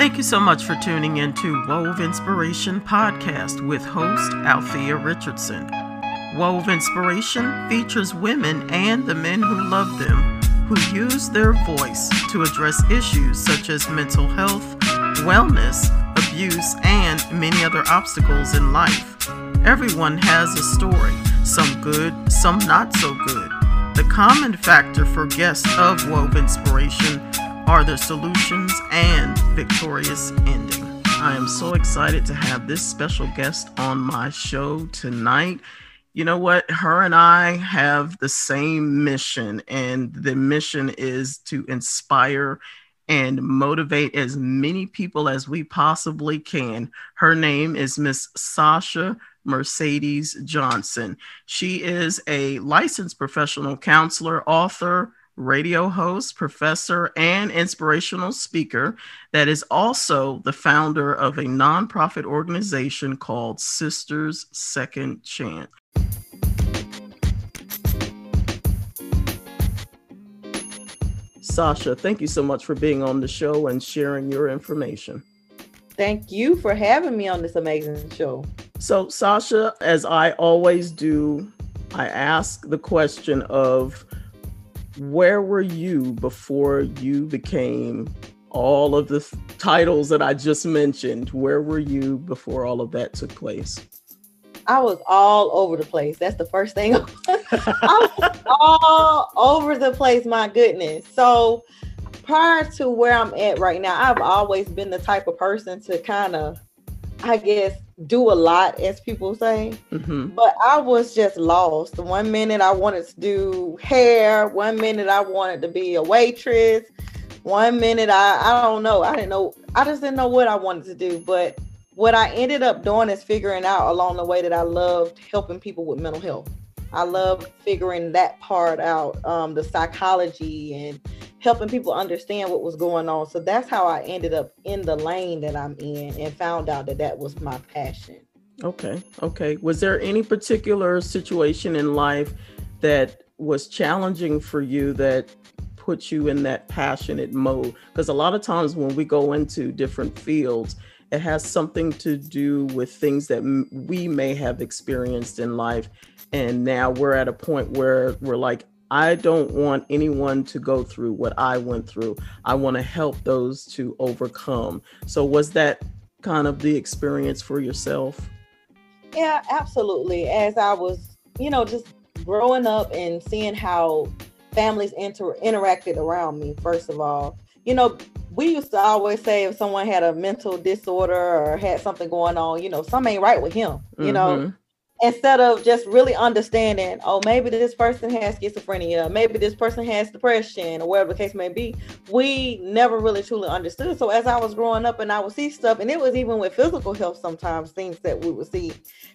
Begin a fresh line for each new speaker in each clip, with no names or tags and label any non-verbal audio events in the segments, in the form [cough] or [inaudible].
Thank you so much for tuning in to Wove Inspiration Podcast with host Althea Richardson. Wove Inspiration features women and the men who love them who use their voice to address issues such as mental health, wellness, abuse, and many other obstacles in life. Everyone has a story, some good, some not so good. The common factor for guests of Wove Inspiration are the solutions and victorious ending. I am so excited to have this special guest on my show tonight. You know what? Her and I have the same mission, and the mission is to inspire and motivate as many people as we possibly can. Her name is Miss Sasha Mercedes Johnson. She is a licensed professional counselor, author, radio host, professor, and inspirational speaker that is also the founder of a nonprofit organization called Sisters Second Chance. Sasha, thank you so much for being on the show and sharing your information.
Thank you for having me on this amazing show.
So, Sasha, as I always do, I ask the question of where were you before you became all of the titles that I just mentioned? Where were you before all of that took place?
I was all over the place. That's the first thing. [laughs] I was all over the place. My goodness. So prior to where I'm at right now, I've always been the type of person to kind of, I guess, do a lot, as people say. Mm-hmm. But I was just lost. One minute I wanted to do hair. One minute I wanted to be a waitress. One minute I, I don't know. I didn't know. I just didn't know what I wanted to do. But what I ended up doing is figuring out along the way that I loved helping people with mental health. I love figuring that part out, um, the psychology and helping people understand what was going on. So that's how I ended up in the lane that I'm in and found out that that was my passion.
Okay. Okay. Was there any particular situation in life that was challenging for you that put you in that passionate mode? Because a lot of times when we go into different fields, it has something to do with things that m- we may have experienced in life. And now we're at a point where we're like, I don't want anyone to go through what I went through. I want to help those to overcome. So, was that kind of the experience for yourself?
Yeah, absolutely. As I was, you know, just growing up and seeing how families inter- interacted around me, first of all, you know, we used to always say if someone had a mental disorder or had something going on, you know, something ain't right with him, you mm-hmm. know, instead of just really understanding, oh, maybe this person has schizophrenia, maybe this person has depression, or whatever the case may be, we never really truly understood. So as I was growing up and I would see stuff, and it was even with physical health sometimes, things that we would see,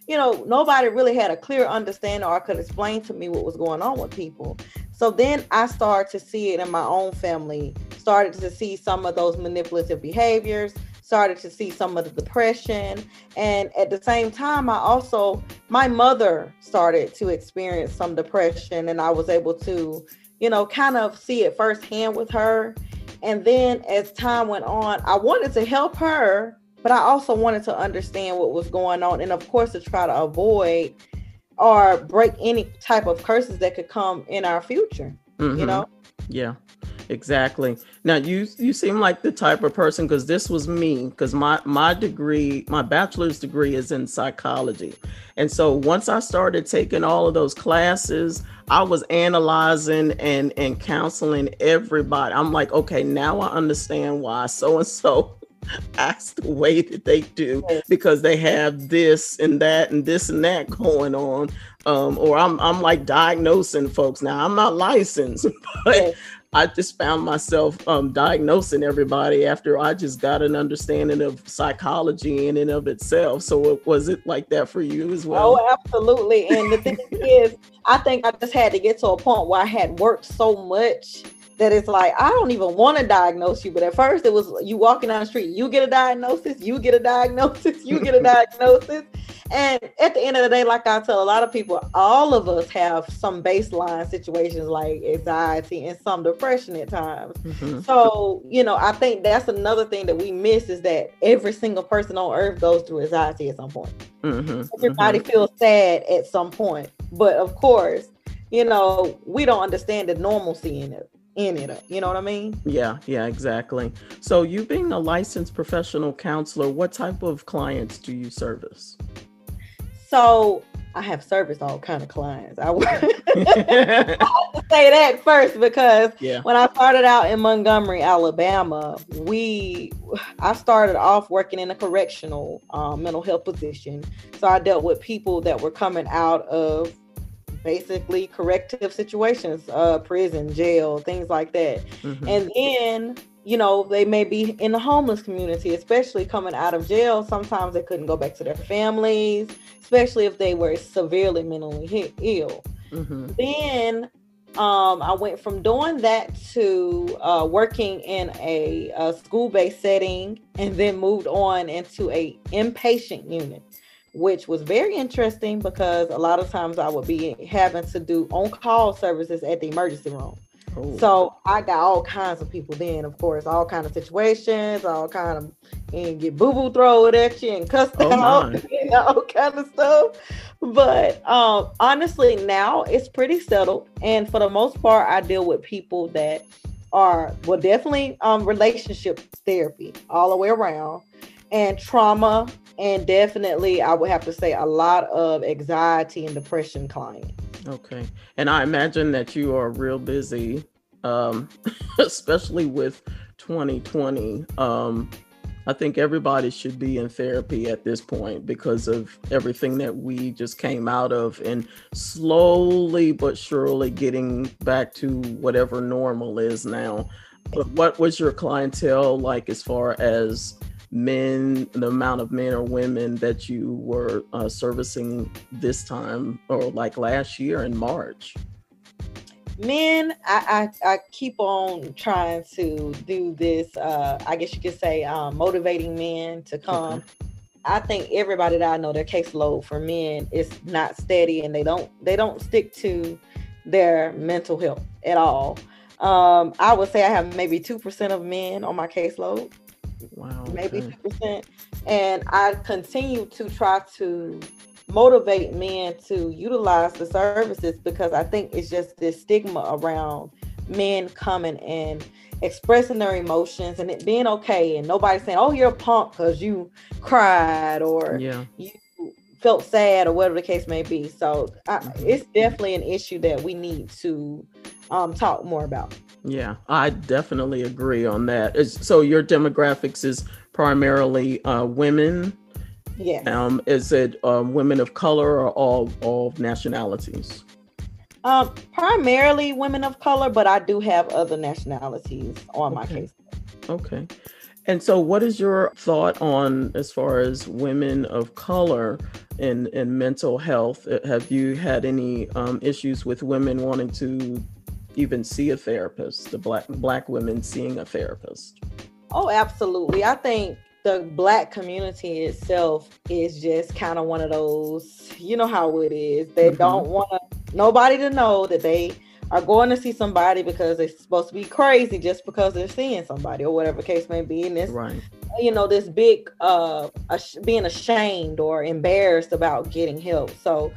you know, nobody really had a clear understanding or could explain to me what was going on with people. So then I started to see it in my own family, started to see some of those manipulative behaviors, started to see some of the depression. And at the same time, I also, my mother started to experience some depression, and I was able to, you know, kind of see it firsthand with her. And then as time went on, I wanted to help her, but I also wanted to understand what was going on. And of course, to try to avoid or break any type of curses that could come in our future. Mm-hmm. You know?
Yeah. Exactly. Now you you seem like the type of person because this was me because my my degree my bachelor's degree is in psychology, and so once I started taking all of those classes, I was analyzing and and counseling everybody. I'm like, okay, now I understand why so and so [laughs] act the way that they do because they have this and that and this and that going on. Um, or I'm I'm like diagnosing folks now. I'm not licensed, [laughs] but I just found myself um, diagnosing everybody after I just got an understanding of psychology in and of itself. So it, was it like that for you as well?
Oh, absolutely. And the thing [laughs] is, I think I just had to get to a point where I had worked so much that it's like I don't even want to diagnose you, but at first it was you walking down the street, you get a diagnosis, you get a diagnosis, you get a [laughs] diagnosis, and at the end of the day, like I tell a lot of people, all of us have some baseline situations like anxiety and some depression at times. Mm-hmm. So you know, I think that's another thing that we miss is that every single person on earth goes through anxiety at some point. Mm-hmm. Everybody mm-hmm. feels sad at some point, but of course you know, we don't understand the normalcy in it in it. You know what I mean?
Yeah, yeah, exactly. So, you being a licensed professional counselor, what type of clients do you service?
So, I have serviced all kind of clients. [laughs] [laughs] I would say that first because yeah. when I started out in Montgomery, Alabama, we I started off working in a correctional um, mental health position. So I dealt with people that were coming out of basically corrective situations, uh, prison, jail, things like that. Mm-hmm. And then, you know, they may be in the homeless community, especially coming out of jail. Sometimes they couldn't go back to their families, especially if they were severely mentally ill. Mm-hmm. Then um, I went from doing that to uh, working in a, a school-based setting, and then moved on into a inpatient unit which was very interesting because a lot of times I would be having to do on call services at the emergency room. Oh. So I got all kinds of people then, of course, all kind of situations, all kind of and get boo boo thrown at you and cussed oh out, [laughs] and all kind of stuff. But um, honestly, now it's pretty settled, and for the most part, I deal with people that are well, definitely um, relationship therapy all the way around, and trauma and definitely I would have to say a lot of anxiety and depression clients.
Okay. And I imagine that you are real busy, um, [laughs] especially with 2020. Um, I think everybody should be in therapy at this point because of everything that we just came out of and slowly but surely getting back to whatever normal is now. But what was your clientele like as far as men, the amount of men or women that you were uh, servicing this time or like last year in March?
Men, I, I, I keep on trying to do this. Uh, I guess you could say um, motivating men to come. Okay. I think everybody that I know, their caseload for men is not steady, and they don't they don't stick to their mental health at all. Um, I would say I have maybe two percent of men on my caseload. Wow. Maybe percent. And I continue to try to motivate men to utilize the services because I think it's just this stigma around men coming and expressing their emotions and it being okay and nobody saying, "Oh, you're a punk because you cried or yeah. you felt sad or whatever the case may be." So I, mm-hmm. it's definitely an issue that we need to um, talk more about.
Yeah, I definitely agree on that. So your demographics is primarily uh, women.
Yeah.
Um, is it um, women of color or all all nationalities?
Um, primarily women of color, but I do have other nationalities on okay. my case.
Okay. And so, what is your thought on as far as women of color in in mental health? Have you had any um, issues with women wanting to even see a therapist, the black black women seeing a therapist?
Oh, absolutely. I think the black community itself is just kind of one of those, you know how it is. They mm-hmm. don't want nobody to know that they are going to see somebody because they're supposed to be crazy just because they're seeing somebody or whatever case may be. And this, right. you know, this big uh being ashamed or embarrassed about getting help. So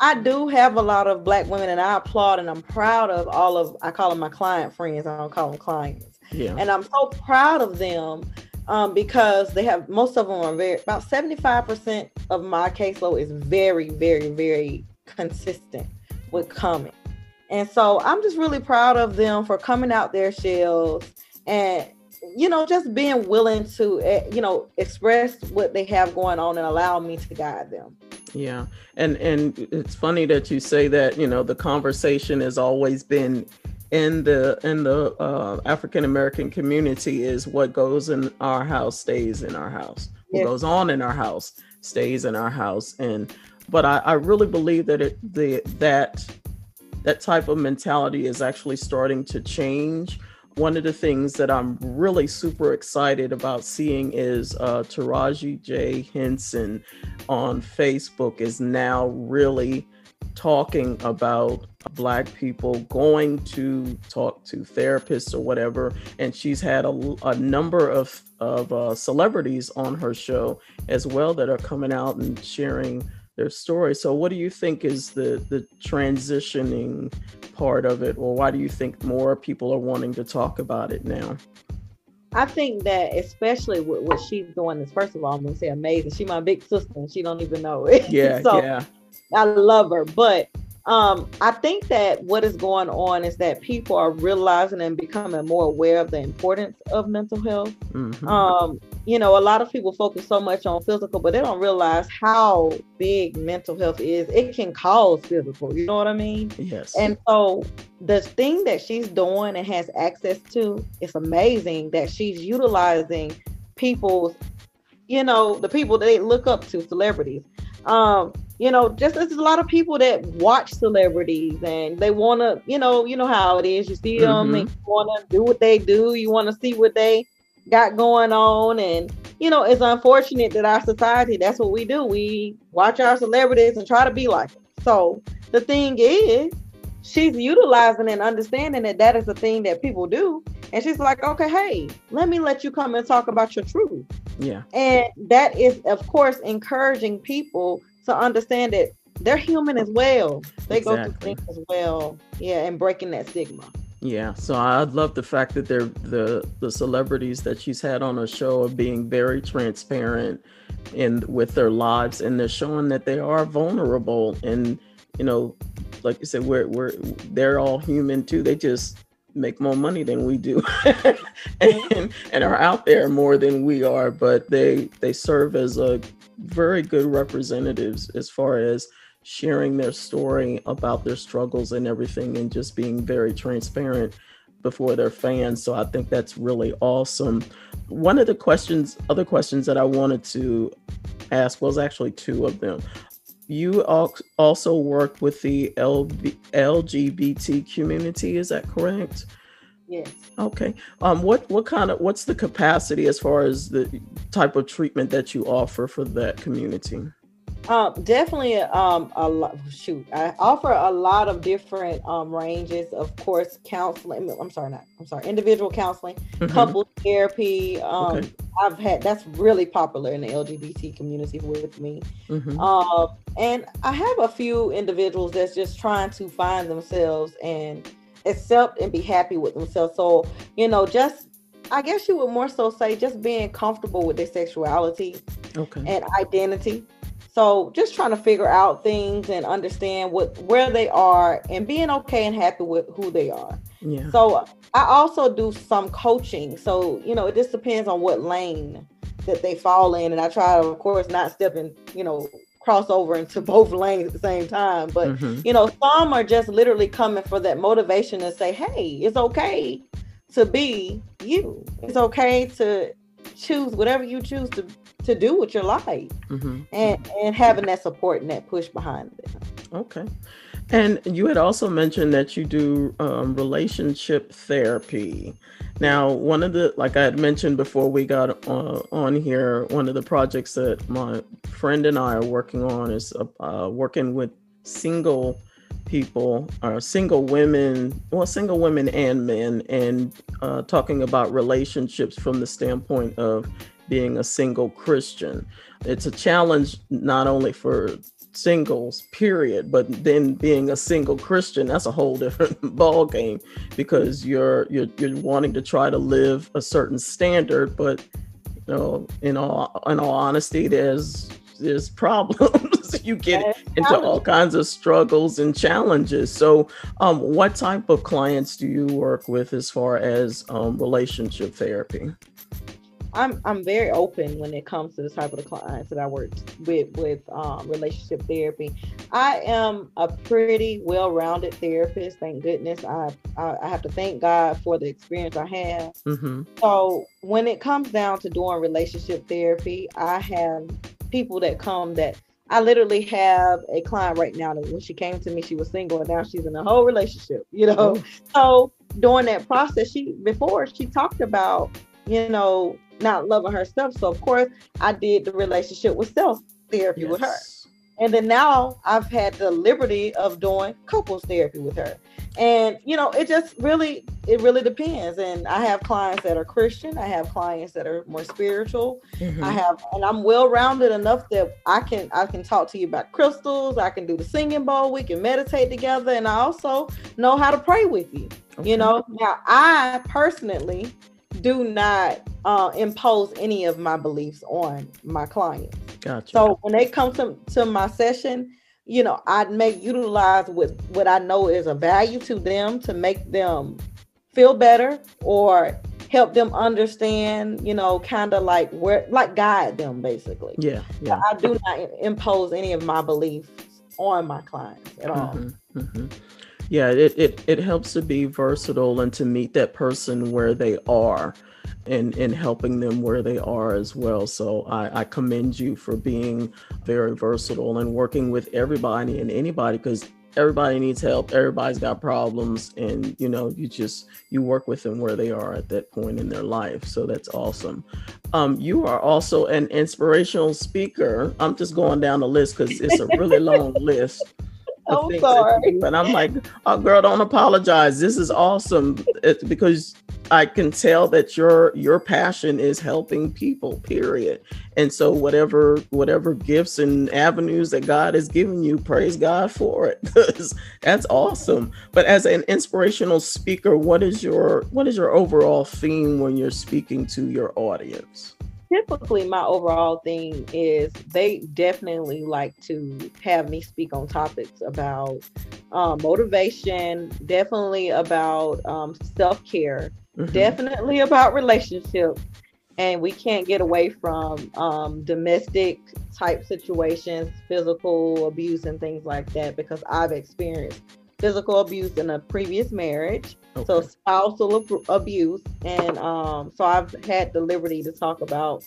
I do have a lot of black women, and I applaud and I'm proud of all of I call them my client friends. I don't call them clients. Yeah. And I'm so proud of them um, because they have most of them are very about 75% of my caseload is very, very, very consistent with coming. And so I'm just really proud of them for coming out their shells and you know just being willing to eh, you know express what they have going on and allow me to guide them
yeah and and it's funny that you say that you know the conversation has always been in the in the uh, African American community is what goes in our house stays in our house. What goes on in our house stays in our house. And but I, I really believe that it the that that type of mentality is actually starting to change one of the things that I'm really super excited about seeing is uh, Taraji J. Henson on Facebook is now really talking about black people going to talk to therapists or whatever and she's had a, a number of, of uh, celebrities on her show as well that are coming out and sharing their story so what do you think is the the transitioning part of it or why do you think more people are wanting to talk about it now
I think that especially with what she's doing is first of all, I'm gonna say amazing. She my big sister and she don't even know it. [laughs]
Yeah, so yeah.
I love her. But um, I think that what is going on is that people are realizing and becoming more aware of the importance of mental health. Mm-hmm. Um, you know, a lot of people focus so much on physical, but they don't realize how big mental health is. It can cause physical, you know what I mean?
Yes.
And so the thing that she's doing and has access to, it's amazing that she's utilizing people's, you know, the people that they look up to, celebrities. Um, you know, just there's a lot of people that watch celebrities and they want to, you know, you know how it is. You see them mm-hmm. and you want to do what they do. You want to see what they got going on, and you know, it's unfortunate that our society that's what we do. We watch our celebrities and try to be like them. So the thing is, she's utilizing and understanding that that is a thing that people do, and she's like, okay, hey, let me let you come and talk about your truth.
Yeah,
and that is, of course, encouraging people to understand that they're human as well. They exactly. go through things as well. Yeah, and breaking that stigma.
Yeah, so I love the fact that they're the the celebrities that she's had on her show are being very transparent in with their lives, and they're showing that they are vulnerable, and you know, like you said, we're we're they're all human too. They just make more money than we do [laughs] mm-hmm. and, and are out there more than we are but they they serve as a very good representatives as far as sharing their story about their struggles and everything and just being very transparent before their fans. So I think that's really awesome. One of the questions, other questions that I wanted to ask was actually two of them. You also work with the LGBT community, is that correct?
Yes.
Okay. Um, what what kind of what's the capacity as far as the type of treatment that you offer for that community?
Um, definitely um a lot shoot. I offer a lot of different um ranges, of course, counseling. I'm sorry, not I'm sorry, individual counseling, mm-hmm. couple therapy. Um okay. I've had that's really popular in the LGBT community with me. Mm-hmm. Um and I have a few individuals that's just trying to find themselves and accept and be happy with themselves. So, you know, just I guess you would more so say just being comfortable with their sexuality
okay.
and identity. So just trying to figure out things and understand what where they are and being okay and happy with who they are.
Yeah.
So I also do some coaching. So, you know, it just depends on what lane that they fall in. And I try to, of course, not step in, you know, cross over into both [laughs] lanes at the same time. But mm-hmm. you know, some are just literally coming for that motivation to say, hey, it's okay to be you. It's okay to choose whatever you choose to to do with your life mm-hmm. and and having that support and that push behind it
okay and you had also mentioned that you do um, relationship therapy now, one of the, like I had mentioned before we got uh, on here, one of the projects that my friend and I are working on is uh, working with single people or single women, well, single women and men, and uh, talking about relationships from the standpoint of being a single Christian. It's a challenge not only for singles period. But then being a single christian that's a whole different [laughs] ball game because you're you're you're wanting to try to live a certain standard but you know in all in all honesty there's there's problems. [laughs] You get into all kinds of struggles and challenges. So um what type of clients do you work with as far as um, relationship therapy
I'm I'm very open when it comes to the type of the clients that I work with with um, relationship therapy. I am a pretty well-rounded therapist. Thank goodness. I I, I have to thank God for the experience I have. Mm-hmm. So when it comes down to doing relationship therapy, I have people that come that I literally have a client right now that when she came to me, she was single and now she's in a whole relationship, you know. Oh. So during that process, she before she talked about, you know, not loving herself. So of course I did the relationship with self therapy yes. with her. And then now I've had the liberty of doing couples therapy with her and you know it just really it really depends and i have clients that are christian i have clients that are more spiritual mm-hmm. i have and i'm well rounded enough that i can i can talk to you about crystals i can do the singing bowl we can meditate together and i also know how to pray with you okay. you know now i personally do not uh, impose any of my beliefs on my clients
gotcha.
so when they come to, to my session you know, I'd make utilize with what I know is a value to them to make them feel better or help them understand, you know, kind of like where, like guide them basically.
Yeah. Yeah.
I do not impose any of my beliefs on my clients at all.
Mm-hmm, mm-hmm. Yeah, it, it it helps to be versatile and to meet that person where they are and in helping them where they are as well. So I, I commend you for being very versatile and working with everybody and anybody because everybody needs help everybody's got problems and you know you just you work with them where they are at that point in their life so that's awesome um, you are also an inspirational speaker i'm just going down the list because it's a really [laughs] long list
I'm sorry.
And I'm like, oh, girl, don't apologize. This is awesome. It's because I can tell that your your passion is helping people, period. And so whatever whatever gifts and avenues that God has given you, praise God for it. [laughs] That's awesome. But as an inspirational speaker, what is your what is your overall theme when you're speaking to your audience?
typically my overall thing is they definitely like to have me speak on topics about um, motivation definitely about um, self-care mm-hmm. definitely about relationships and we can't get away from um, domestic type situations physical abuse and things like that because i've experienced physical abuse in a previous marriage okay. so spousal abuse and um, so i've had the liberty to talk about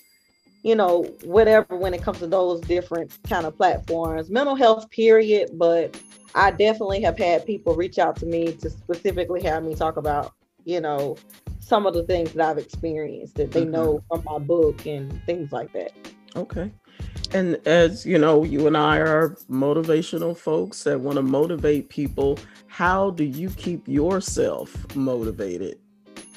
you know whatever when it comes to those different kind of platforms mental health period but i definitely have had people reach out to me to specifically have me talk about you know some of the things that I've experienced that they mm-hmm. know from my book and things like that.
Okay. And as you know, you and I are motivational folks that want to motivate people. How do you keep yourself motivated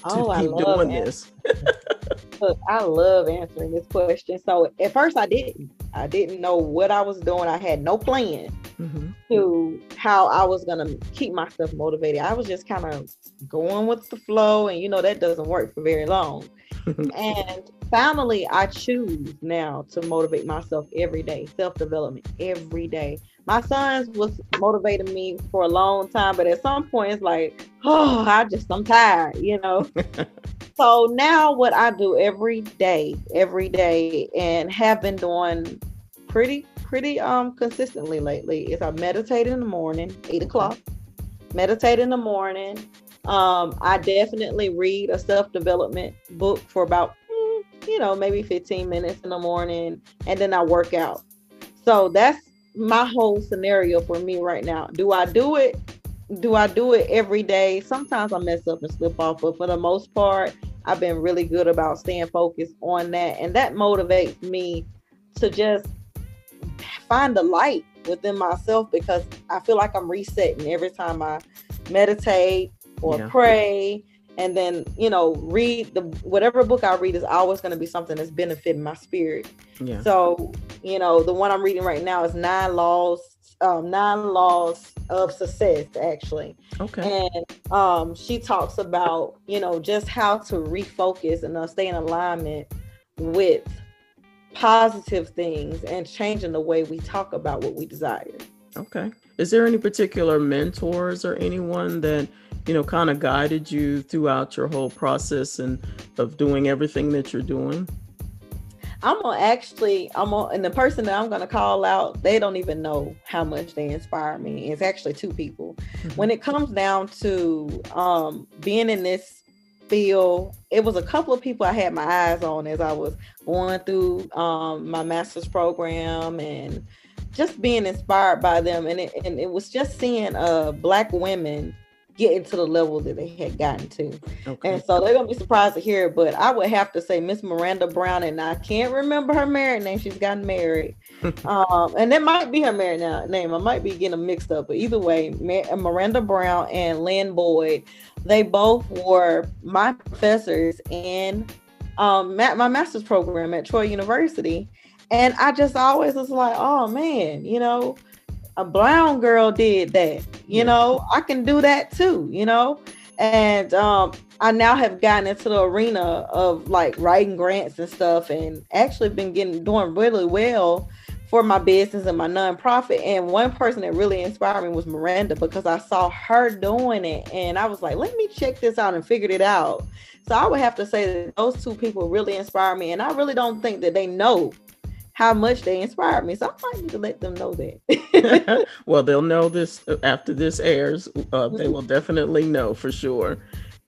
oh,
keep doing this? [laughs]
Look, I love answering this question. So at first I didn't. I didn't know what I was doing. I had no plan mm-hmm. to how I was gonna keep myself motivated. I was just kind of going with the flow, and you know that doesn't work for very long. [laughs] and finally, I choose now to motivate myself every day, self development every day. My sons was motivating me for a long time, but at some point it's like, oh, I just I'm tired, you know. [laughs] so now what I do every day, every day, and have been doing pretty pretty um consistently lately is I meditate in the morning, eight o'clock. Meditate in the morning. Um, I definitely read a self development book for about mm, you know maybe 15 minutes in the morning, and then I work out. So that's my whole scenario for me right now. Do I do it? Do I do it every day? Sometimes I mess up and slip off, but for the most part, I've been really good about staying focused on that, and that motivates me to just find the light within myself because I feel like I'm resetting every time I meditate or yeah. pray and then you know read the whatever book i read is always going to be something that's benefiting my spirit yeah. so you know the one i'm reading right now is nine laws um, nine laws of success actually
okay
and um, she talks about you know just how to refocus and uh, stay in alignment with positive things and changing the way we talk about what we desire.
Okay. Is there any particular mentors or anyone that, you know, kind of guided you throughout your whole process and of doing everything that you're doing?
I'm gonna actually, I'm on, and the person that I'm gonna call out, they don't even know how much they inspire me. It's actually two people. Mm-hmm. When it comes down to um, being in this field, it was a couple of people I had my eyes on as I was going through um, my master's program and just being inspired by them, and it and it was just seeing uh black women getting to the level that they had gotten to. Okay. And so they're gonna be surprised to hear it, but I would have to say Miss Miranda Brown, and I can't remember her married name. She's gotten married. [laughs] um, and that might be her married now, name. I might be getting them mixed up, but either way, Miranda Brown and Lynn Boyd, they both were my professors in um, my master's program at Troy University. And I just always was like, oh man, you know, a brown girl did that. You yeah. know, I can do that too, you know? And um, I now have gotten into the arena of like writing grants and stuff and actually been getting doing really well for my business and my nonprofit. And one person that really inspired me was Miranda because I saw her doing it and I was like, let me check this out and figured it out. So I would have to say that those two people really inspire me. And I really don't think that they know how much they inspired me. So I might need to let them know
that. [laughs] well, they'll know this after this airs. Uh, they will definitely know for sure.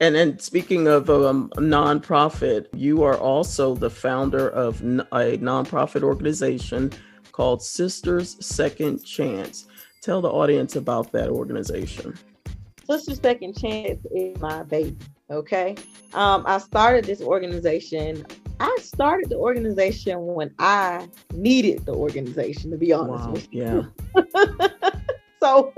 And then speaking of um, a nonprofit, you are also the founder of a nonprofit organization called Sisters Second Chance. Tell the audience about that organization.
Sisters Second Chance is my baby. Okay. Um, I started this organization I started the organization when I needed the organization, to be honest wow, with you. Yeah. [laughs] so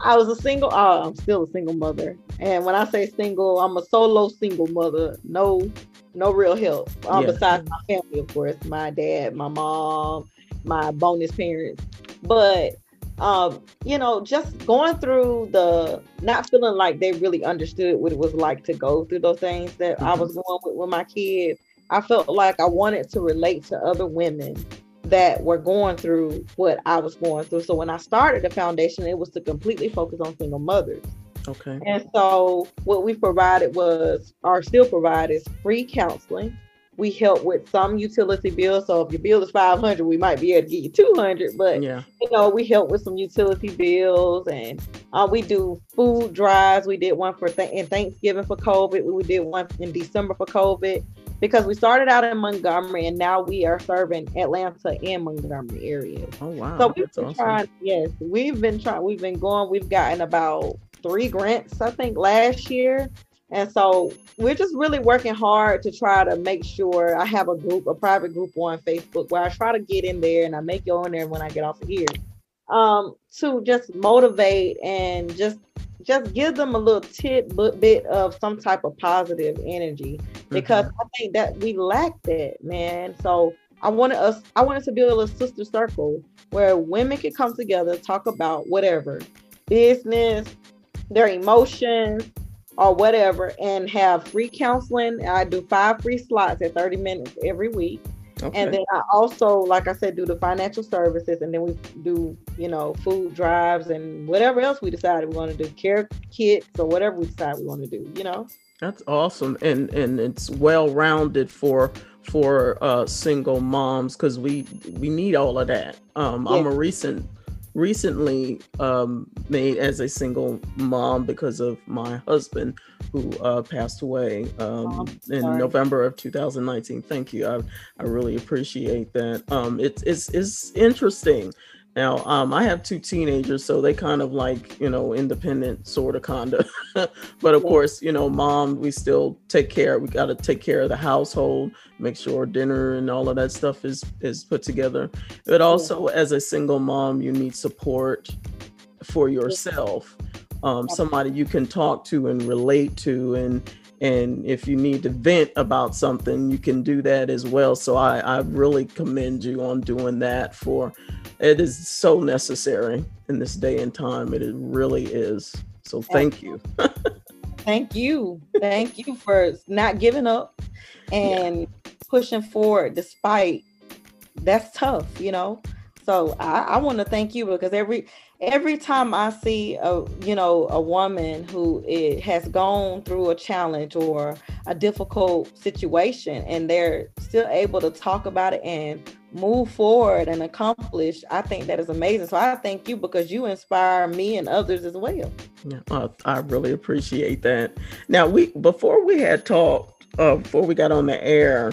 I was a single, uh, I'm still a single mother. And when I say single, I'm a solo single mother. No, no real help. Um, yeah. Besides my family, of course, my dad, my mom, my bonus parents. But um, you know, just going through the not feeling like they really understood what it was like to go through those things that mm-hmm. I was going with with my kids I felt like I wanted to relate to other women that were going through what I was going through. So when I started the foundation, it was to completely focus on single mothers.
Okay.
And so what we provided was, or still provide, is free counseling. We help with some utility bills. So if your bill is 500, we might be able to get you 200. But, yeah. you know, we help with some utility bills and uh, we do food drives. We did one for th- in Thanksgiving for COVID. We did one in December for COVID because we started out in Montgomery and now we are serving Atlanta and Montgomery areas.
Oh wow.
So we've been awesome. trying yes, we've been trying we've been going, we've gotten about three grants, I think, last year. And so we're just really working hard to try to make sure I have a group, a private group on Facebook where I try to get in there and I make you on there when I get off of here. Um, to just motivate and just just give them a little tidbit of some type of positive energy because mm-hmm. I think that we lack that, man. So I wanted us, I wanted to build a little sister circle where women could come together, talk about whatever business, their emotions, or whatever, and have free counseling. I do five free slots at 30 minutes every week. Okay. And then I also, like I said, do the financial services, and then we do, you know, food drives and whatever else we decided we want to do, care kits or whatever we decide we want to do. You know.
That's awesome, and and it's well rounded for for uh, single moms because we we need all of that. Um, yeah. I'm a recent recently um, made as a single mom because of my husband who uh, passed away um, oh, in November of 2019. Thank you. I, I really appreciate that. Um, it's, it's, it's interesting now, um, I have two teenagers, so they kind of like, you know, independent sort of kind of. [laughs] but of course, you know, mom, we still take care. We got to take care of the household, make sure dinner and all of that stuff is is put together. But also, as a single mom, you need support for yourself. Um, somebody you can talk to and relate to and and if you need to vent about something you can do that as well so i, I really commend you on doing that for it is so necessary in this day and time. It really is. So thank you.
thank you. Thank you for not giving up and yeah. pushing forward despite that's tough you know so i, I want to thank you because every every time I see a you know a woman who it has gone through a challenge or a difficult situation and they're still able to talk about it and move forward and accomplish, I think that is amazing. So I thank you because you inspire me and others as well.
Yeah, I really appreciate that. Now we before we had talked, uh, before we got on the air,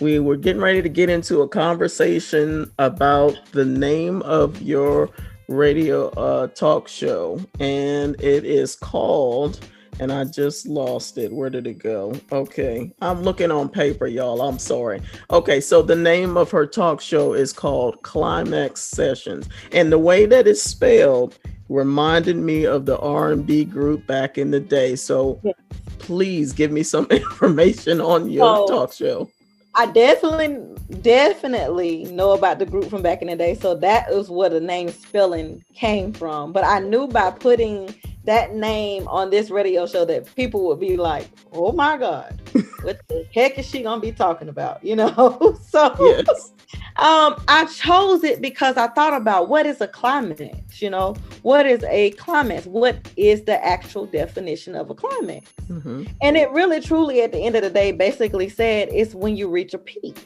we were getting ready to get into a conversation about the name of your radio uh, talk show, and it is called. And I just lost it. Where did it go? Okay. I'm looking on paper, y'all. I'm sorry. Okay. So the name of her talk show is called Climax Sessions. And the way that it's spelled reminded me of the R&B group back in the day. So yeah. please give me some [laughs] information on your talk show.
I definitely, definitely know about the group from back in the day. So that is where the name spelling came from. But I knew by putting that name on this radio show that people would be like, "Oh my God, [laughs] what the heck is she gonna be talking about?" You know. [laughs] so yes. Um, I chose it because I thought about what is a climax. You know, what is a climax? What is the actual definition of a climax? Mm-hmm. And it really, truly, at the end of the day, basically said it's when you reach a peak.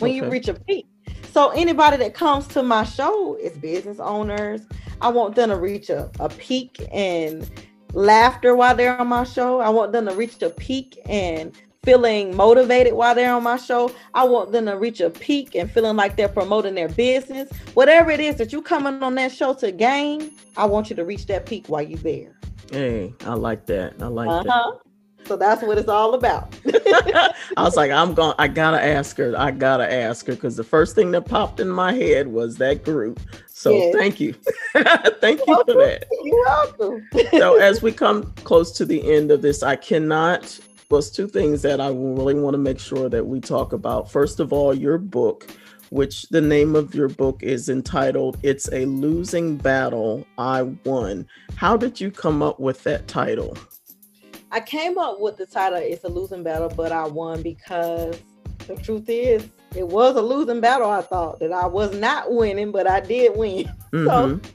When okay. you reach a peak. So anybody that comes to my show is business owners, I want them to reach a, a peak and laughter while they're on my show. I want them to reach a peak and feeling motivated while they're on my show. I want them to reach a peak and feeling like they're promoting their business. Whatever it is that you coming on that show to gain, I want you to reach that peak while you're there.
Hey, I like that. I like uh-huh. that.
So that's what it's all about. [laughs]
I was like, I'm going. I gotta ask her. I gotta ask her because the first thing that popped in my head was that group. So yes. thank you, [laughs] thank you for that.
You're welcome.
so [laughs] as we come close to the end of this, I cannot. Well, two things that I really want to make sure that we talk about. First of all, your book which the name of your book is entitled It's a Losing Battle I Won. How did you come up with that title?
I came up with the title "It's a Losing Battle," but I won because the truth is, it was a losing battle. I thought that I was not winning, but I did win. [laughs] Mm-hmm. So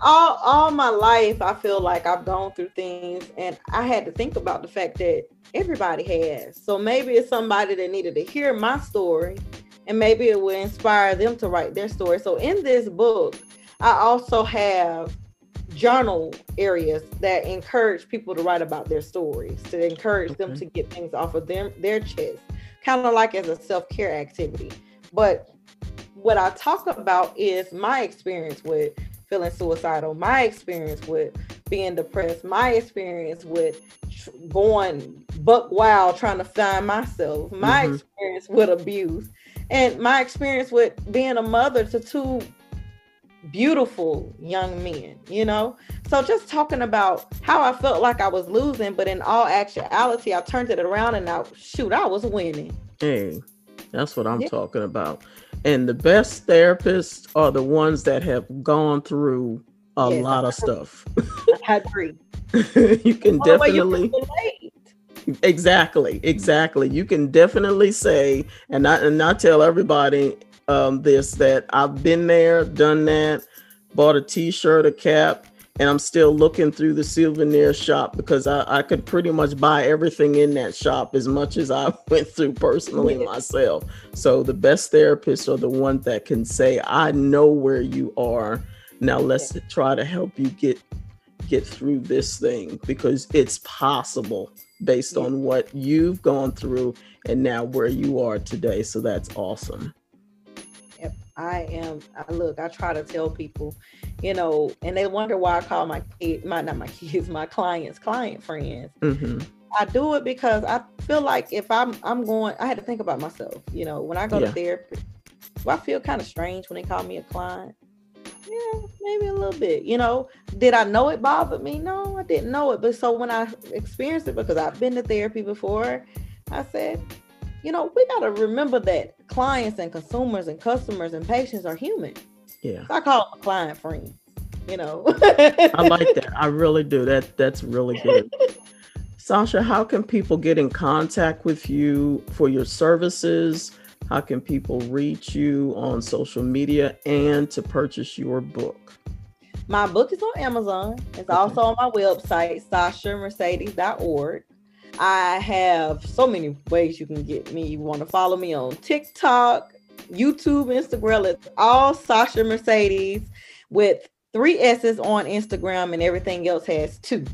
all all my life, I feel like I've gone through things, and I had to think about the fact that everybody has. So maybe it's somebody that needed to hear my story, and maybe it will inspire them to write their story. So in this book, I also have journal areas that encourage people to write about their stories, to encourage okay. them to get things off of them their chest, kind of like as a self-care activity. But what I talk about is my experience with feeling suicidal, my experience with being depressed, my experience with going buck wild trying to find myself, my mm-hmm. experience with abuse, and my experience with being a mother to two beautiful young men, you know? So just talking about how I felt like I was losing, but in all actuality, I turned it around and now shoot, I was winning.
Hey, that's what I'm yeah. talking about. And the best therapists are the ones that have gone through a yes, lot of stuff.
I agree. [laughs]
you can definitely you exactly, exactly. You can definitely say, and I and I tell everybody um, this that I've been there, done that, bought a T-shirt, a cap, and I'm still looking through the souvenir shop because I, I could pretty much buy everything in that shop as much as I [laughs] went through personally myself. So the best therapists are the ones that can say, I know where you are. Now let's try to help you get get through this thing because it's possible based on what you've gone through and now where you are today. So that's awesome.
I am. I look. I try to tell people, you know, and they wonder why I call my kid, my not my [laughs] kids, my clients, client friends. Mm-hmm. I do it because I feel like if I'm I'm going, I had to think about myself. You know, when I go yeah. to therapy, well, I feel kind of strange when they call me a client. Yeah, maybe a little bit. You know, did I know it bothered me? No, I didn't know it. But so when I experienced it, because I've been to therapy before, I said, you know, we got to remember that clients and consumers and customers and patients are human.
Yeah.
So I call them client friends, you know.
I like that. I really do. That that's really good. Sasha, how can people get in contact with you for your services? How can people reach you on social media and to purchase your book?
My book is on Amazon. It's okay. also on my website, sashamercedes.org. I have so many ways you can get me. You want to follow me on TikTok, YouTube, Instagram. It's all Sasha Mercedes with three S's on Instagram, and everything else has two.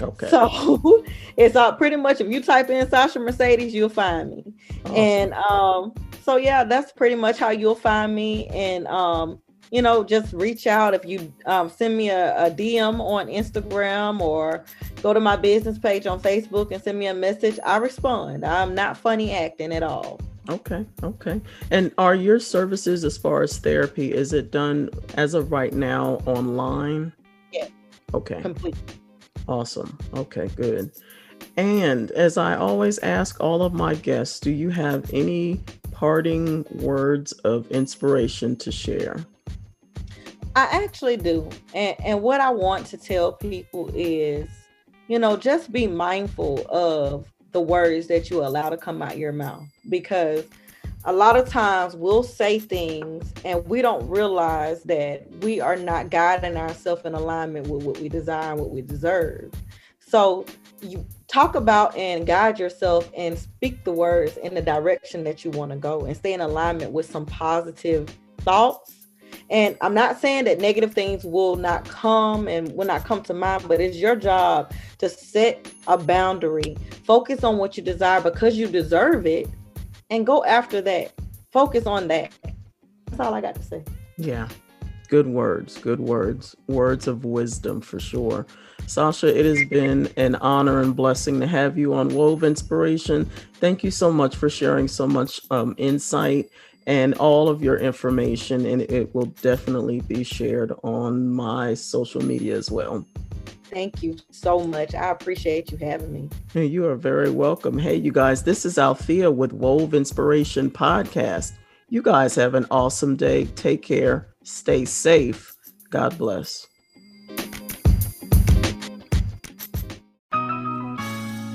Okay. So [laughs] it's all pretty much if you type in Sasha Mercedes, you'll find me. Awesome. And um, so yeah, that's pretty much how you'll find me. And um, you know, just reach out if you um, send me a, a DM on Instagram or go to my business page on Facebook and send me a message. I respond. I'm not funny acting at all.
Okay, okay. And are your services as far as therapy, is it done as of right now online?
Yeah.
Okay.
Completely.
Awesome. Okay, good. And as I always ask all of my guests, do you have any parting words of inspiration to share?
I actually do. And, and what I want to tell people is, you know, just be mindful of the words that you allow to come out your mouth because a lot of times we'll say things and we don't realize that we are not guiding ourselves in alignment with what we desire what we deserve. So you talk about and guide yourself and speak the words in the direction that you want to go and stay in alignment with some positive thoughts and I'm not saying that negative things will not come and will not come to mind, but it's your job to set a boundary, focus on what you desire because you deserve it, and go after that. Focus on that. That's all I got to say.
Yeah. Good words, good words, words of wisdom for sure. Sasha, it has been an honor and blessing to have you on Wove Inspiration. Thank you so much for sharing so much um, insight and all of your information, and it will definitely be shared on my social media as well.
Thank you so much. I appreciate you having me.
You are very welcome. Hey, you guys, this is Althea with Wove Inspiration Podcast. You guys have an awesome day. Take care. Stay safe. God bless.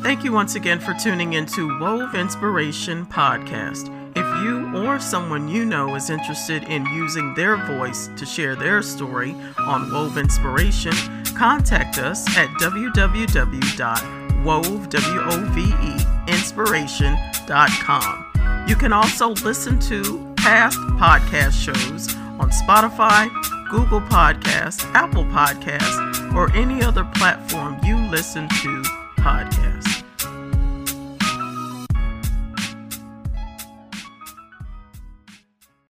Thank you once again for tuning into Wove Inspiration Podcast. You or someone you know is interested in using their voice to share their story on Wove Inspiration, contact us at www.wove.inspiration.com. You can also listen to past podcast shows on Spotify, Google Podcasts, Apple Podcasts, or any other platform you listen to podcasts.